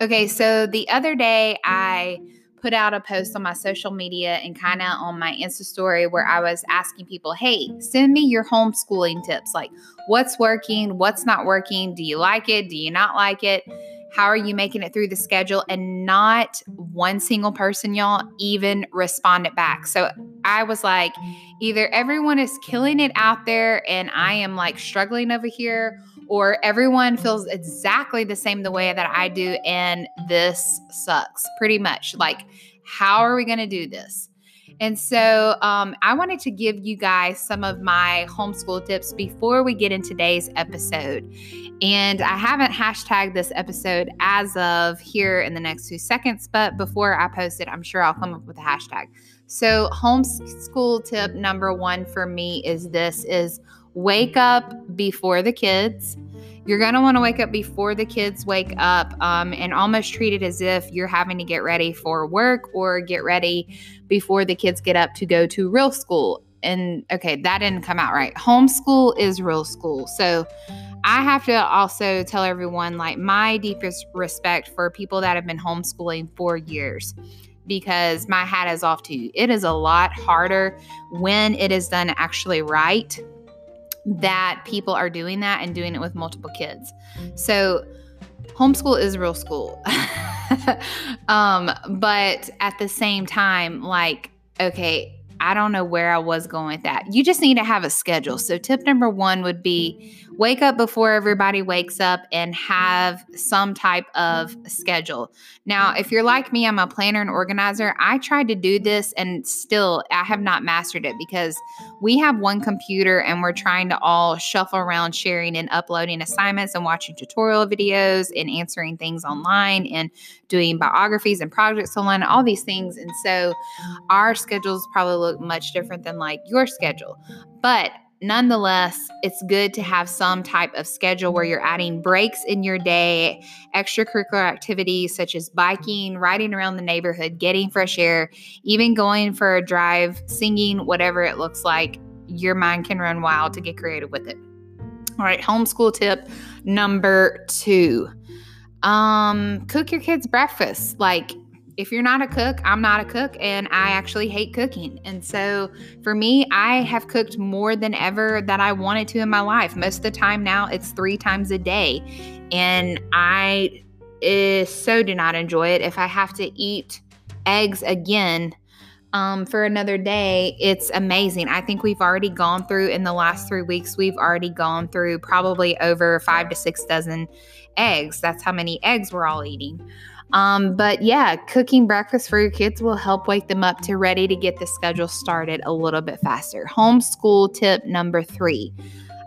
Okay, so the other day I put out a post on my social media and kind of on my Insta story where I was asking people, hey, send me your homeschooling tips. Like, what's working? What's not working? Do you like it? Do you not like it? How are you making it through the schedule? And not one single person, y'all, even responded back. So I was like, either everyone is killing it out there and I am like struggling over here, or everyone feels exactly the same the way that I do, and this sucks pretty much. Like, how are we going to do this? And so um, I wanted to give you guys some of my homeschool tips before we get in today's episode. And I haven't hashtagged this episode as of here in the next few seconds, but before I post it, I'm sure I'll come up with a hashtag. So homeschool tip number one for me is this is wake up before the kids. You're going to want to wake up before the kids wake up um, and almost treat it as if you're having to get ready for work or get ready before the kids get up to go to real school. And okay, that didn't come out right. Homeschool is real school. So I have to also tell everyone like my deepest respect for people that have been homeschooling for years because my hat is off to you. It is a lot harder when it is done actually right that people are doing that and doing it with multiple kids. So, homeschool is real school. um, but at the same time, like, okay, I don't know where I was going with that. You just need to have a schedule. So, tip number one would be wake up before everybody wakes up and have some type of schedule. Now, if you're like me, I'm a planner and organizer. I tried to do this and still I have not mastered it because we have one computer and we're trying to all shuffle around sharing and uploading assignments and watching tutorial videos and answering things online and doing biographies and projects online, all these things. And so our schedules probably look much different than like your schedule. But nonetheless, it's good to have some type of schedule where you're adding breaks in your day, extracurricular activities such as biking, riding around the neighborhood, getting fresh air, even going for a drive, singing, whatever it looks like. Your mind can run wild to get creative with it. All right, homeschool tip number two. Um, cook your kids breakfast. Like if you're not a cook, I'm not a cook and I actually hate cooking. And so for me, I have cooked more than ever that I wanted to in my life. Most of the time now, it's three times a day. And I is so do not enjoy it. If I have to eat eggs again, um, for another day, it's amazing. I think we've already gone through in the last three weeks, we've already gone through probably over five to six dozen eggs. That's how many eggs we're all eating. Um, but yeah, cooking breakfast for your kids will help wake them up to ready to get the schedule started a little bit faster. Homeschool tip number three.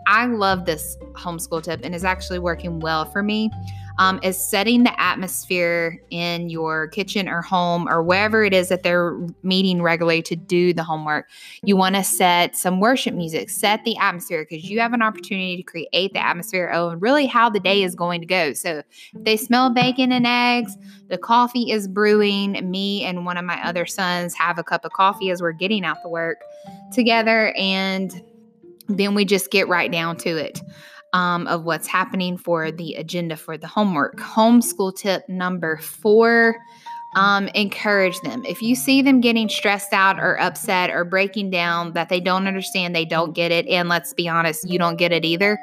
I love this homeschool tip and is actually working well for me um, is setting the atmosphere in your kitchen or home or wherever it is that they're meeting regularly to do the homework. You want to set some worship music, set the atmosphere because you have an opportunity to create the atmosphere of really how the day is going to go. So if they smell bacon and eggs, the coffee is brewing. Me and one of my other sons have a cup of coffee as we're getting out the work together and then we just get right down to it um, of what's happening for the agenda for the homework. Homeschool tip number four um, encourage them. If you see them getting stressed out or upset or breaking down that they don't understand, they don't get it, and let's be honest, you don't get it either,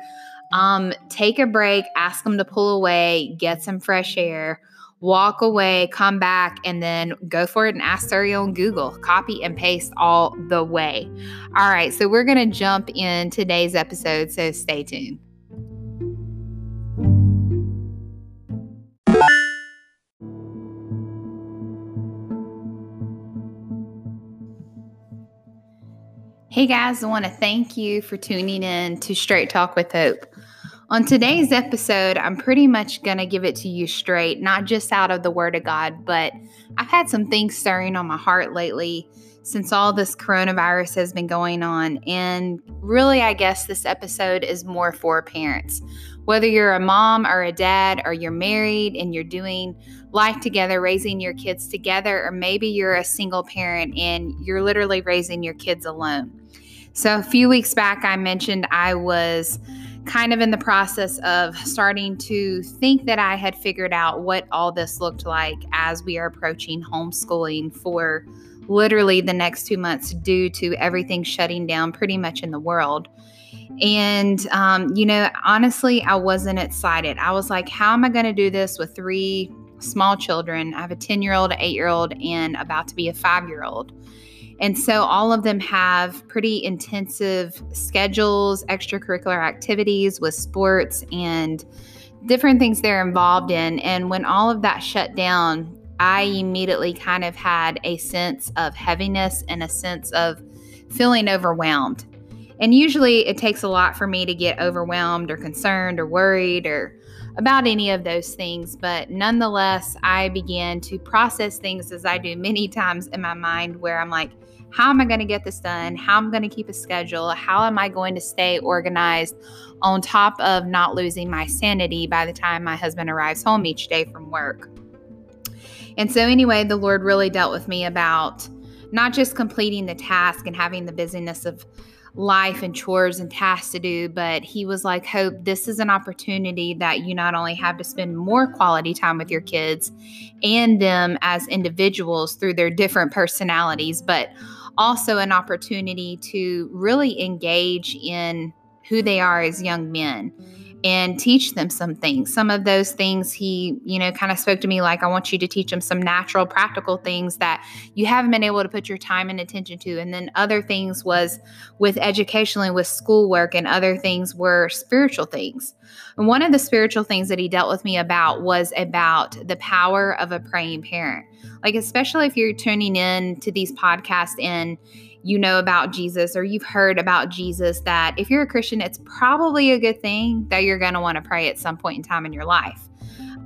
um, take a break, ask them to pull away, get some fresh air, walk away, come back, and then go for it and ask Siri on Google. Copy and paste all the way. All right, so we're going to jump in today's episode, so stay tuned. Hey guys, I want to thank you for tuning in to Straight Talk with Hope. On today's episode, I'm pretty much going to give it to you straight, not just out of the Word of God, but I've had some things stirring on my heart lately since all this coronavirus has been going on. And really, I guess this episode is more for parents. Whether you're a mom or a dad, or you're married and you're doing life together, raising your kids together, or maybe you're a single parent and you're literally raising your kids alone. So, a few weeks back, I mentioned I was kind of in the process of starting to think that I had figured out what all this looked like as we are approaching homeschooling for literally the next two months due to everything shutting down pretty much in the world. And, um, you know, honestly, I wasn't excited. I was like, how am I going to do this with three small children? I have a 10 year old, eight year old, and about to be a five year old. And so all of them have pretty intensive schedules, extracurricular activities with sports and different things they're involved in. And when all of that shut down, I immediately kind of had a sense of heaviness and a sense of feeling overwhelmed. And usually it takes a lot for me to get overwhelmed or concerned or worried or about any of those things. But nonetheless, I began to process things as I do many times in my mind where I'm like, how am I going to get this done? How am I going to keep a schedule? How am I going to stay organized on top of not losing my sanity by the time my husband arrives home each day from work? And so, anyway, the Lord really dealt with me about not just completing the task and having the busyness of life and chores and tasks to do, but He was like, Hope, this is an opportunity that you not only have to spend more quality time with your kids and them as individuals through their different personalities, but also an opportunity to really engage in who they are as young men and teach them some things. Some of those things he, you know, kind of spoke to me like, I want you to teach them some natural, practical things that you haven't been able to put your time and attention to. And then other things was with educationally, with schoolwork, and other things were spiritual things. And one of the spiritual things that he dealt with me about was about the power of a praying parent. Like, especially if you're tuning in to these podcasts and you know about Jesus or you've heard about Jesus that if you're a Christian, it's probably a good thing that you're going to want to pray at some point in time in your life.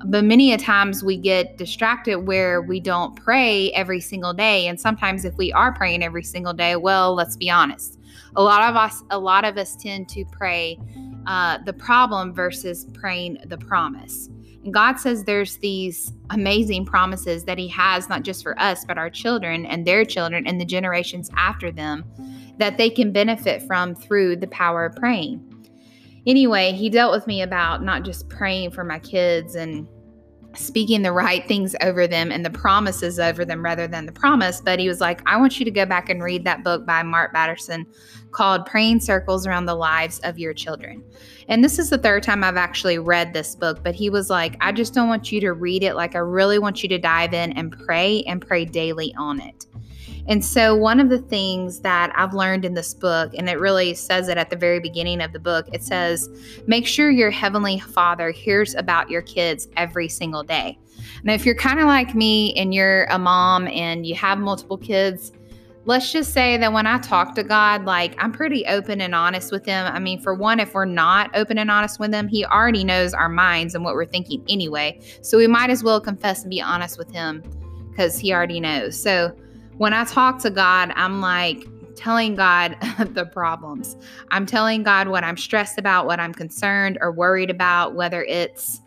But many a times we get distracted where we don't pray every single day. And sometimes if we are praying every single day, well, let's be honest. A lot of us, a lot of us tend to pray uh, the problem versus praying the promise. God says there's these amazing promises that He has, not just for us, but our children and their children and the generations after them that they can benefit from through the power of praying. Anyway, He dealt with me about not just praying for my kids and speaking the right things over them and the promises over them rather than the promise. But he was like, I want you to go back and read that book by Mark Batterson called Praying Circles Around the Lives of Your Children. And this is the third time I've actually read this book, but he was like, I just don't want you to read it. Like, I really want you to dive in and pray and pray daily on it. And so, one of the things that I've learned in this book, and it really says it at the very beginning of the book, it says, make sure your Heavenly Father hears about your kids every single day. Now, if you're kind of like me and you're a mom and you have multiple kids, let's just say that when I talk to God, like I'm pretty open and honest with Him. I mean, for one, if we're not open and honest with Him, He already knows our minds and what we're thinking anyway. So we might as well confess and be honest with Him because He already knows. So when I talk to God, I'm like telling God the problems. I'm telling God what I'm stressed about, what I'm concerned or worried about, whether it's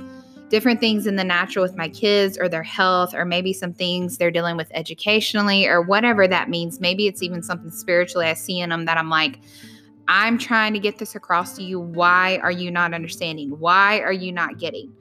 different things in the natural with my kids or their health, or maybe some things they're dealing with educationally, or whatever that means. Maybe it's even something spiritually I see in them that I'm like, I'm trying to get this across to you. Why are you not understanding? Why are you not getting?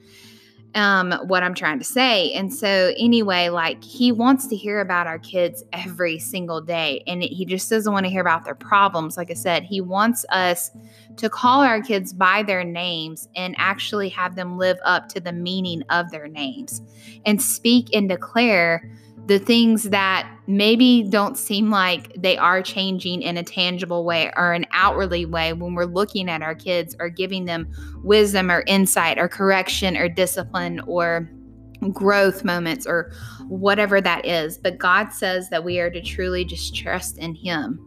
Um, what I'm trying to say. And so, anyway, like he wants to hear about our kids every single day, and he just doesn't want to hear about their problems. Like I said, he wants us to call our kids by their names and actually have them live up to the meaning of their names and speak and declare the things that maybe don't seem like they are changing in a tangible way or an outwardly way when we're looking at our kids or giving them wisdom or insight or correction or discipline or growth moments or whatever that is. But God says that we are to truly just trust in Him.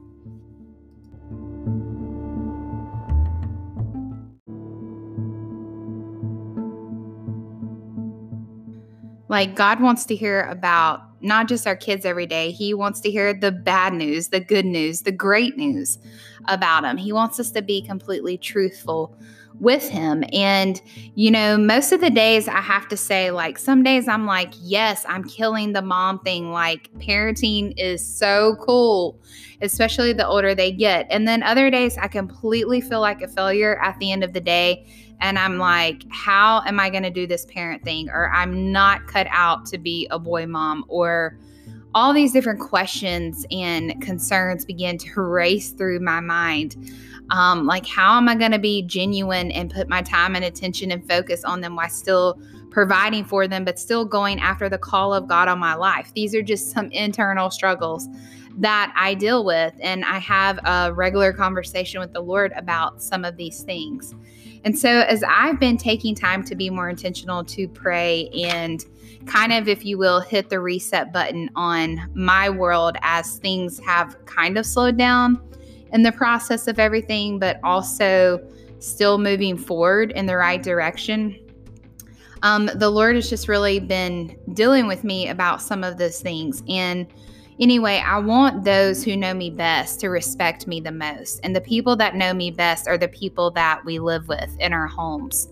Like, God wants to hear about not just our kids every day. He wants to hear the bad news, the good news, the great news about him. He wants us to be completely truthful with him. And, you know, most of the days I have to say, like, some days I'm like, yes, I'm killing the mom thing. Like, parenting is so cool, especially the older they get. And then other days I completely feel like a failure at the end of the day. And I'm like, how am I going to do this parent thing? Or I'm not cut out to be a boy mom or, all these different questions and concerns begin to race through my mind. Um, like, how am I going to be genuine and put my time and attention and focus on them while still providing for them, but still going after the call of God on my life? These are just some internal struggles that I deal with. And I have a regular conversation with the Lord about some of these things. And so, as I've been taking time to be more intentional to pray and kind of, if you will, hit the reset button on my world as things have kind of slowed down in the process of everything, but also still moving forward in the right direction. Um, the Lord has just really been dealing with me about some of those things. And anyway, I want those who know me best to respect me the most. And the people that know me best are the people that we live with in our homes,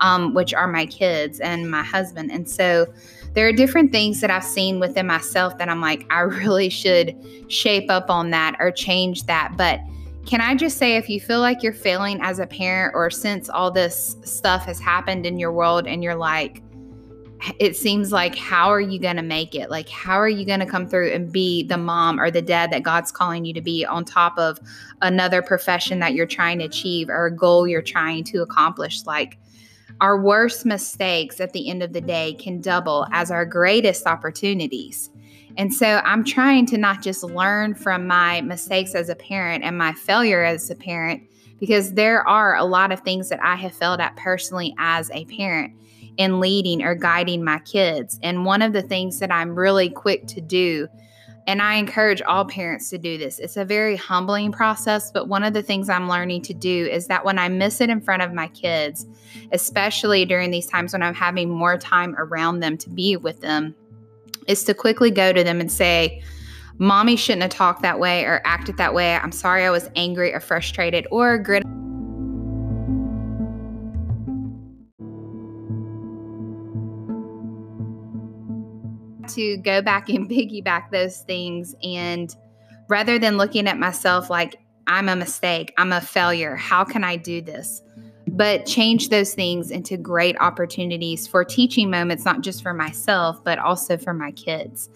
um, which are my kids and my husband. And so there are different things that I've seen within myself that I'm like, I really should shape up on that or change that. But can I just say, if you feel like you're failing as a parent, or since all this stuff has happened in your world and you're like, it seems like, how are you going to make it? Like, how are you going to come through and be the mom or the dad that God's calling you to be on top of another profession that you're trying to achieve or a goal you're trying to accomplish? Like, our worst mistakes at the end of the day can double as our greatest opportunities. And so I'm trying to not just learn from my mistakes as a parent and my failure as a parent, because there are a lot of things that I have failed at personally as a parent in leading or guiding my kids. And one of the things that I'm really quick to do and I encourage all parents to do this. It's a very humbling process, but one of the things I'm learning to do is that when I miss it in front of my kids, especially during these times when I'm having more time around them to be with them, is to quickly go to them and say, Mommy shouldn't have talked that way or acted that way. I'm sorry I was angry or frustrated or grit. To go back and piggyback those things. And rather than looking at myself like I'm a mistake, I'm a failure, how can I do this? But change those things into great opportunities for teaching moments, not just for myself, but also for my kids.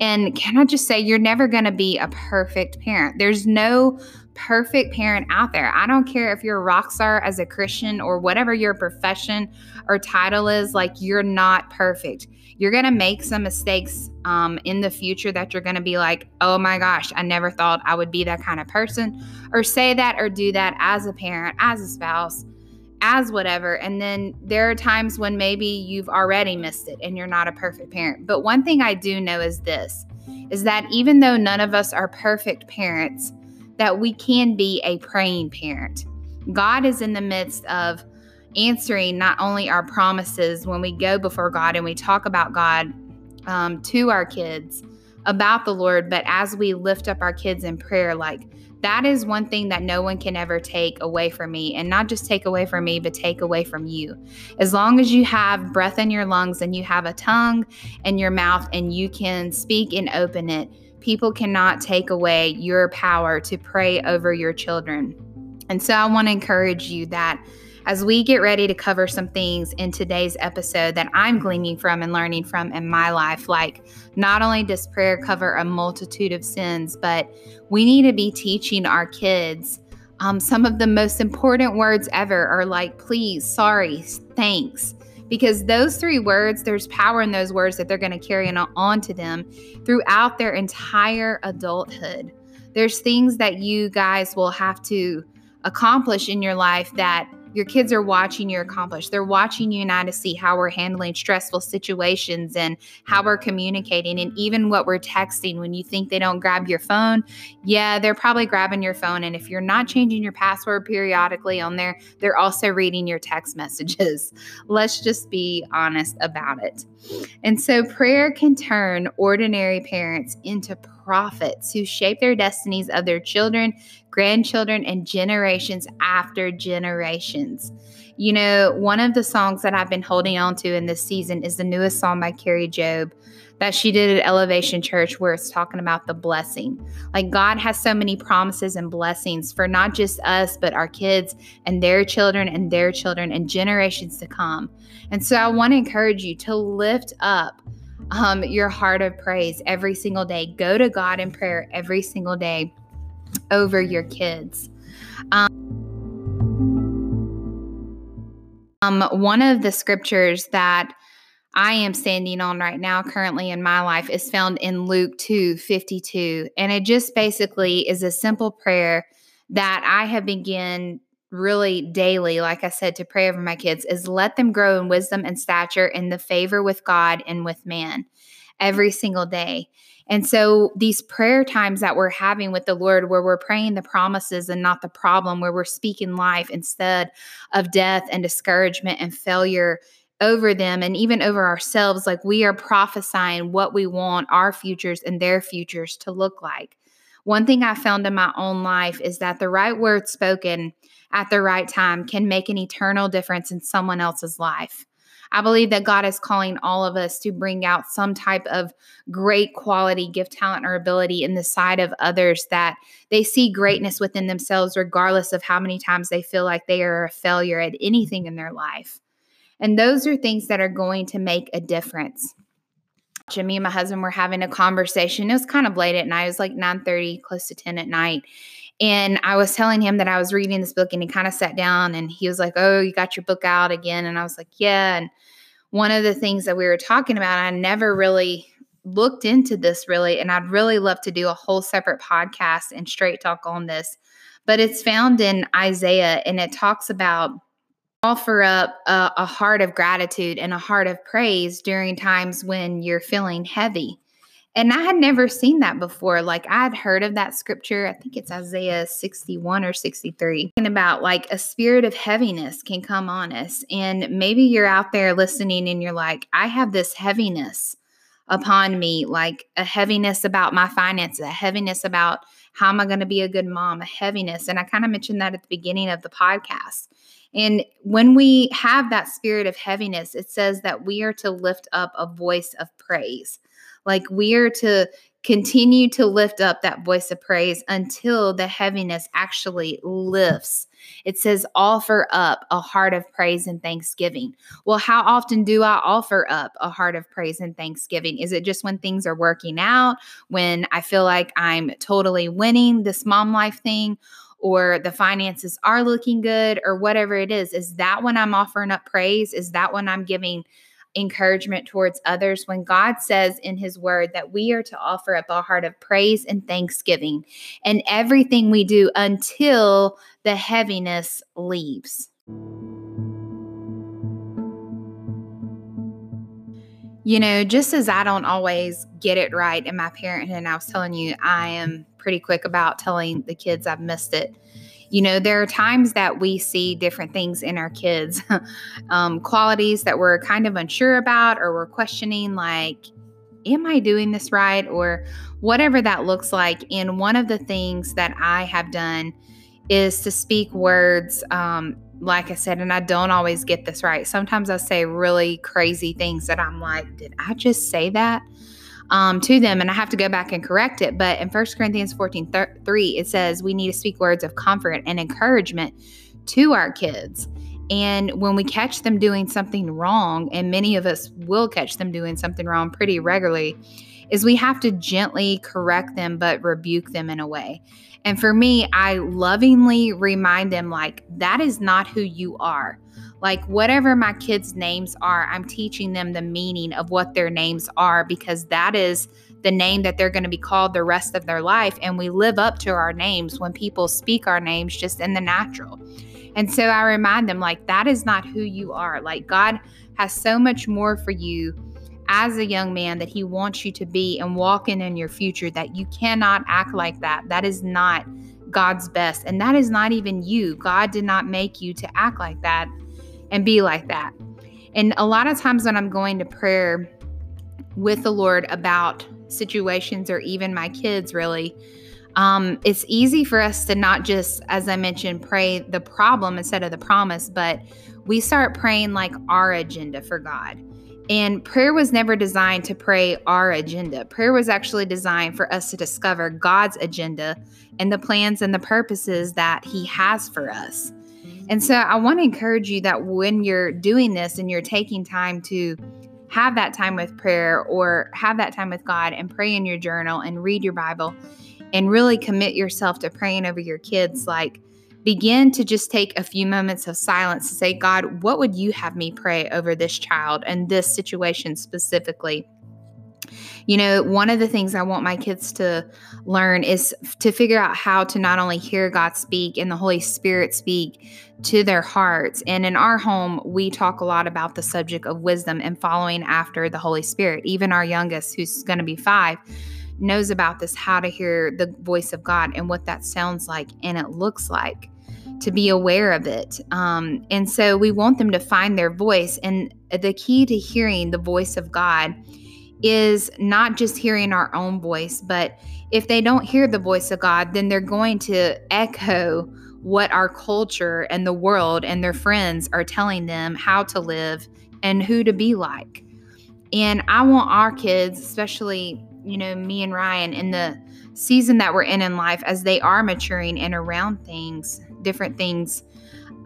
And can I just say, you're never going to be a perfect parent. There's no perfect parent out there. I don't care if you're a rock star as a Christian or whatever your profession or title is, like, you're not perfect. You're going to make some mistakes um, in the future that you're going to be like, oh my gosh, I never thought I would be that kind of person, or say that or do that as a parent, as a spouse as whatever. And then there are times when maybe you've already missed it and you're not a perfect parent. But one thing I do know is this is that even though none of us are perfect parents, that we can be a praying parent. God is in the midst of answering not only our promises when we go before God and we talk about God um, to our kids about the Lord, but as we lift up our kids in prayer, like that is one thing that no one can ever take away from me. And not just take away from me, but take away from you. As long as you have breath in your lungs and you have a tongue in your mouth and you can speak and open it, people cannot take away your power to pray over your children. And so I want to encourage you that as we get ready to cover some things in today's episode that I'm gleaning from and learning from in my life, like not only does prayer cover a multitude of sins, but we need to be teaching our kids um, some of the most important words ever are like please, sorry, thanks because those three words, there's power in those words that they're going to carry on to them throughout their entire adulthood. There's things that you guys will have to accomplish in your life that your kids are watching you accomplish. They're watching you now to see how we're handling stressful situations and how we're communicating and even what we're texting when you think they don't grab your phone. Yeah, they're probably grabbing your phone. And if you're not changing your password periodically on there, they're also reading your text messages. Let's just be honest about it. And so prayer can turn ordinary parents into prophets who shape their destinies of their children, grandchildren, and generations after generations. You know, one of the songs that I've been holding on to in this season is the newest song by Kari Jobe that she did at Elevation Church, where it's talking about the blessing. Like, God has so many promises and blessings for not just us, but our kids and their children and their children and generations to come. And so, I want to encourage you to lift up um, your heart of praise every single day. Go to God in prayer every single day over your kids. Um, um, one of the scriptures that I am standing on right now, currently in my life, is found in Luke 2 52. And it just basically is a simple prayer that I have begun really daily, like I said, to pray over my kids is let them grow in wisdom and stature in the favor with God and with man every single day. And so these prayer times that we're having with the Lord, where we're praying the promises and not the problem, where we're speaking life instead of death and discouragement and failure over them and even over ourselves, like we are prophesying what we want our futures and their futures to look like. One thing I found in my own life is that the right word spoken at the right time can make an eternal difference in someone else's life. I believe that God is calling all of us to bring out some type of great quality, gift, talent, or ability in the side of others that they see greatness within themselves, regardless of how many times they feel like they are a failure at anything in their life. And those are things that are going to make a difference. Jimmy and my husband were having a conversation. It was kind of late at night. It was like 9 30, close to 10 at night. And I was telling him that I was reading this book, and he kind of sat down and he was like, Oh, you got your book out again? And I was like, Yeah. And one of the things that we were talking about, I never really looked into this really, and I'd really love to do a whole separate podcast and straight talk on this. But it's found in Isaiah, and it talks about offer up a, a heart of gratitude and a heart of praise during times when you're feeling heavy. And I had never seen that before. Like I'd heard of that scripture. I think it's Isaiah 61 or 63. And about like a spirit of heaviness can come on us. And maybe you're out there listening and you're like, I have this heaviness upon me, like a heaviness about my finances, a heaviness about how am I going to be a good mom, a heaviness. And I kind of mentioned that at the beginning of the podcast. And when we have that spirit of heaviness, it says that we are to lift up a voice of praise. Like we are to continue to lift up that voice of praise until the heaviness actually lifts. It says, offer up a heart of praise and thanksgiving. Well, how often do I offer up a heart of praise and thanksgiving? Is it just when things are working out, when I feel like I'm totally winning this mom life thing? Or the finances are looking good or whatever it is is that when i'm offering up praise? Is that when i'm giving encouragement towards others? When god says in his word that we are to offer up a heart of praise and thanksgiving and everything we do until the heaviness leaves. You know, just as I don't always get it right in my parenthood, and I was telling you, I am pretty quick about telling the kids I've missed it. You know, there are times that we see different things in our kids, um, qualities that we're kind of unsure about, or we're questioning, like, am I doing this right? Or whatever that looks like. And one of the things that I have done is to speak words um, like I said, and I don't always get this right. Sometimes I say really crazy things that I'm like, did I just say that? Um, to them, and I have to go back and correct it. But in 1 Corinthians 14 3, it says we need to speak words of comfort and encouragement to our kids. And when we catch them doing something wrong, and many of us will catch them doing something wrong pretty regularly, is we have to gently correct them but rebuke them in a way. And for me, I lovingly remind them, like, that is not who you are. Like, whatever my kids' names are, I'm teaching them the meaning of what their names are because that is the name that they're going to be called the rest of their life. And we live up to our names when people speak our names just in the natural. And so I remind them, like, that is not who you are. Like, God has so much more for you as a young man that he wants you to be and walking in your future that you cannot act like that. That is not God's best. And that is not even you. God did not make you to act like that and be like that. And a lot of times when I'm going to prayer with the Lord about situations or even my kids, really, Um, it's easy for us to not just, as I mentioned, pray the problem instead of the promise, but we start praying like our agenda for God. And prayer was never designed to pray our agenda. Prayer was actually designed for us to discover God's agenda and the plans and the purposes that He has for us. And so I want to encourage you that when you're doing this and you're taking time to have that time with prayer or have that time with God and pray in your journal and read your Bible and really commit yourself to praying over your kids, like begin to just take a few moments of silence to say, God, what would you have me pray over this child and this situation specifically? You know, one of the things I want my kids to learn is to figure out how to not only hear God speak and the Holy Spirit speak to their hearts. And in our home, we talk a lot about the subject of wisdom and following after the Holy Spirit. Even our youngest, who's going to be five, knows about this how to hear the voice of God and what that sounds like and it looks like to be aware of it. Um, and so we want them to find their voice. And the key to hearing the voice of God is not just hearing our own voice, but if they don't hear the voice of God, then they're going to echo what our culture and the world and their friends are telling them how to live and who to be like. And I want our kids, especially, you know, me and Ryan, in the season that we're in in life, as they are maturing and around things, different things,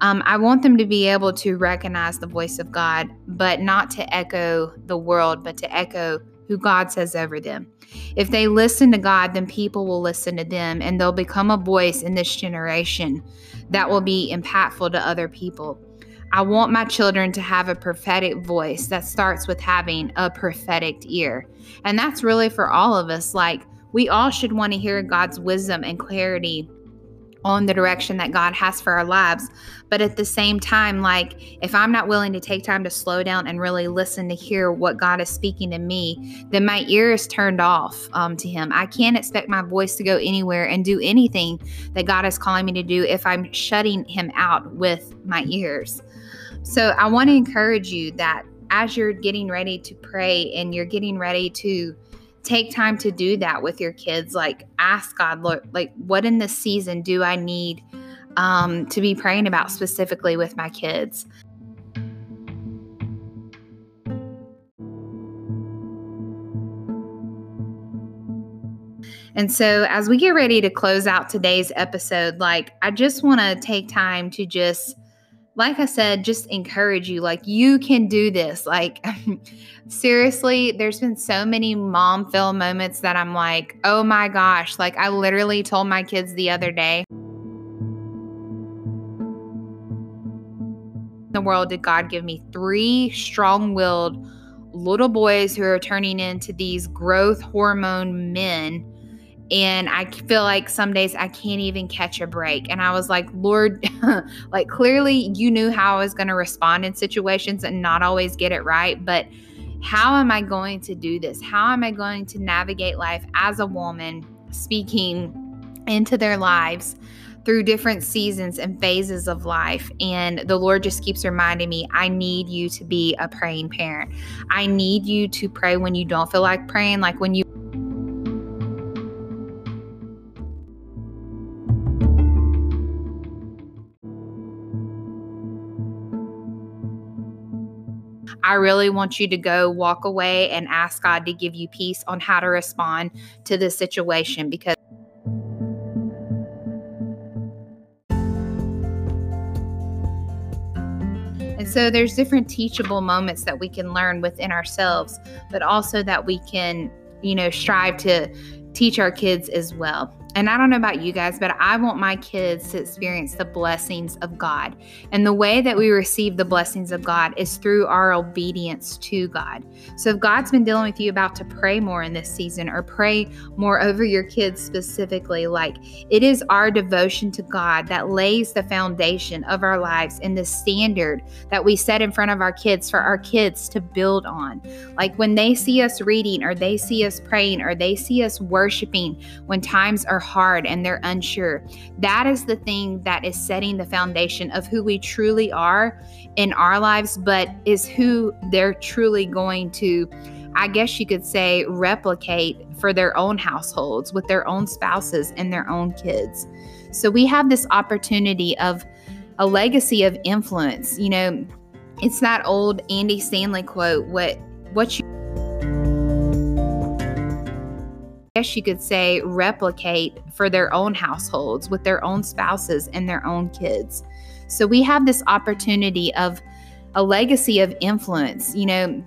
um, I want them to be able to recognize the voice of God, but not to echo the world, but to echo who God says over them. If they listen to God, then people will listen to them and they'll become a voice in this generation that will be impactful to other people. I want my children to have a prophetic voice that starts with having a prophetic ear. And that's really for all of us. Like, we all should want to hear God's wisdom and clarity on the direction that God has for our lives. But at the same time, like if I'm not willing to take time to slow down and really listen to hear what God is speaking to me, then my ear is turned off um, to Him. I can't expect my voice to go anywhere and do anything that God is calling me to do if I'm shutting Him out with my ears. So I want to encourage you that as you're getting ready to pray and you're getting ready to take time to do that with your kids like ask god lord like what in this season do i need um, to be praying about specifically with my kids And so, as we get ready to close out today's episode, like I just want to take time to just like I said, just encourage you. Like, you can do this. Like, seriously, there's been so many mom film moments that I'm like, oh my gosh. Like, I literally told my kids the other day, the world did God give me three strong willed little boys who are turning into these growth hormone men and I feel like some days I can't even catch a break. And I was like, Lord, like clearly you knew how I was going to respond in situations and not always get it right. But how am I going to do this? How am I going to navigate life as a woman speaking into their lives? Through different seasons and phases of life. And the Lord just keeps reminding me, I need you to be a praying parent. I need you to pray when you don't feel like praying, like when you I really want you to go walk away and ask God to give you peace on how to respond to this situation because. And so there's different teachable moments that we can learn within ourselves, but also that we can, you know, strive to teach our kids as well. And I don't know about you guys, but I want my kids to experience the blessings of God. And the way that we receive the blessings of God is through our obedience to God. So if God's been dealing with you about to pray more in this season or pray more over your kids specifically, like it is our devotion to God that lays the foundation of our lives and the standard that we set in front of our kids for our kids to build on. Like when they see us reading or they see us praying or they see us worshiping when times are hard and they're unsure. That is the thing that is setting the foundation of who we truly are in our lives, but is who they're truly going to I guess you could say, replicate for their own households with their own spouses and their own kids. So we have this opportunity of a legacy of influence. You know, it's that old Andy Stanley quote, what what you guess you could say replicate for their own households with their own spouses and their own kids. So we have this opportunity of a legacy of influence. You know,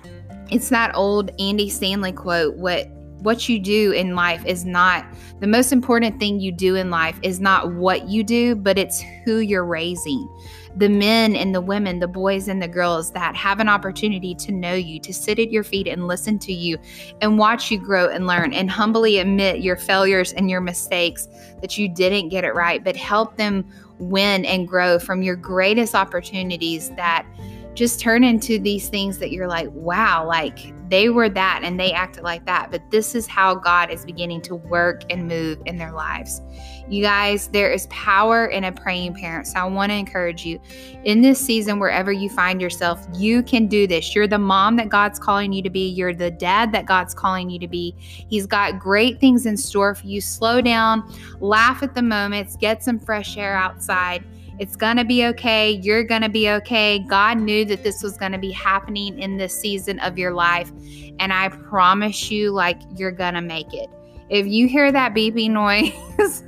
it's that old Andy Stanley quote, what what you do in life is not the most important thing you do in life is not what you do, but it's who you're raising. The men and the women, the boys and the girls that have an opportunity to know you, to sit at your feet and listen to you and watch you grow and learn and humbly admit your failures and your mistakes that you didn't get it right, but help them win and grow from your greatest opportunities that just turn into these things that you're like, wow, like they were that and they acted like that. But this is how God is beginning to work and move in their lives. You guys, there is power in a praying parent. So I want to encourage you in this season, wherever you find yourself, you can do this. You're the mom that God's calling you to be, you're the dad that God's calling you to be. He's got great things in store for you. Slow down, laugh at the moments, get some fresh air outside it's going to be okay. You're going to be okay. God knew that this was going to be happening in this season of your life. And I promise you, like, you're going to make it. If you hear that beeping noise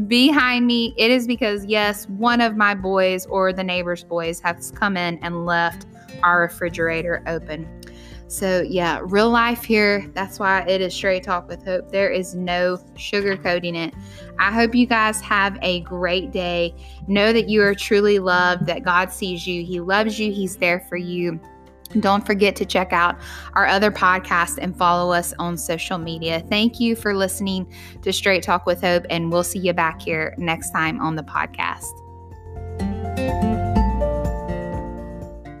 behind me, it is because, yes, one of my boys or the neighbor's boys has come in and left our refrigerator open. So, yeah, real life here. That's why it is Straight Talk with Hope. There is no sugarcoating it. I hope you guys have a great day. Know that you are truly loved, that God sees you, He loves you, He's there for you. Don't forget to check out our other podcast and follow us on social media. Thank you for listening to Straight Talk with Hope, and we'll see you back here next time on the podcast.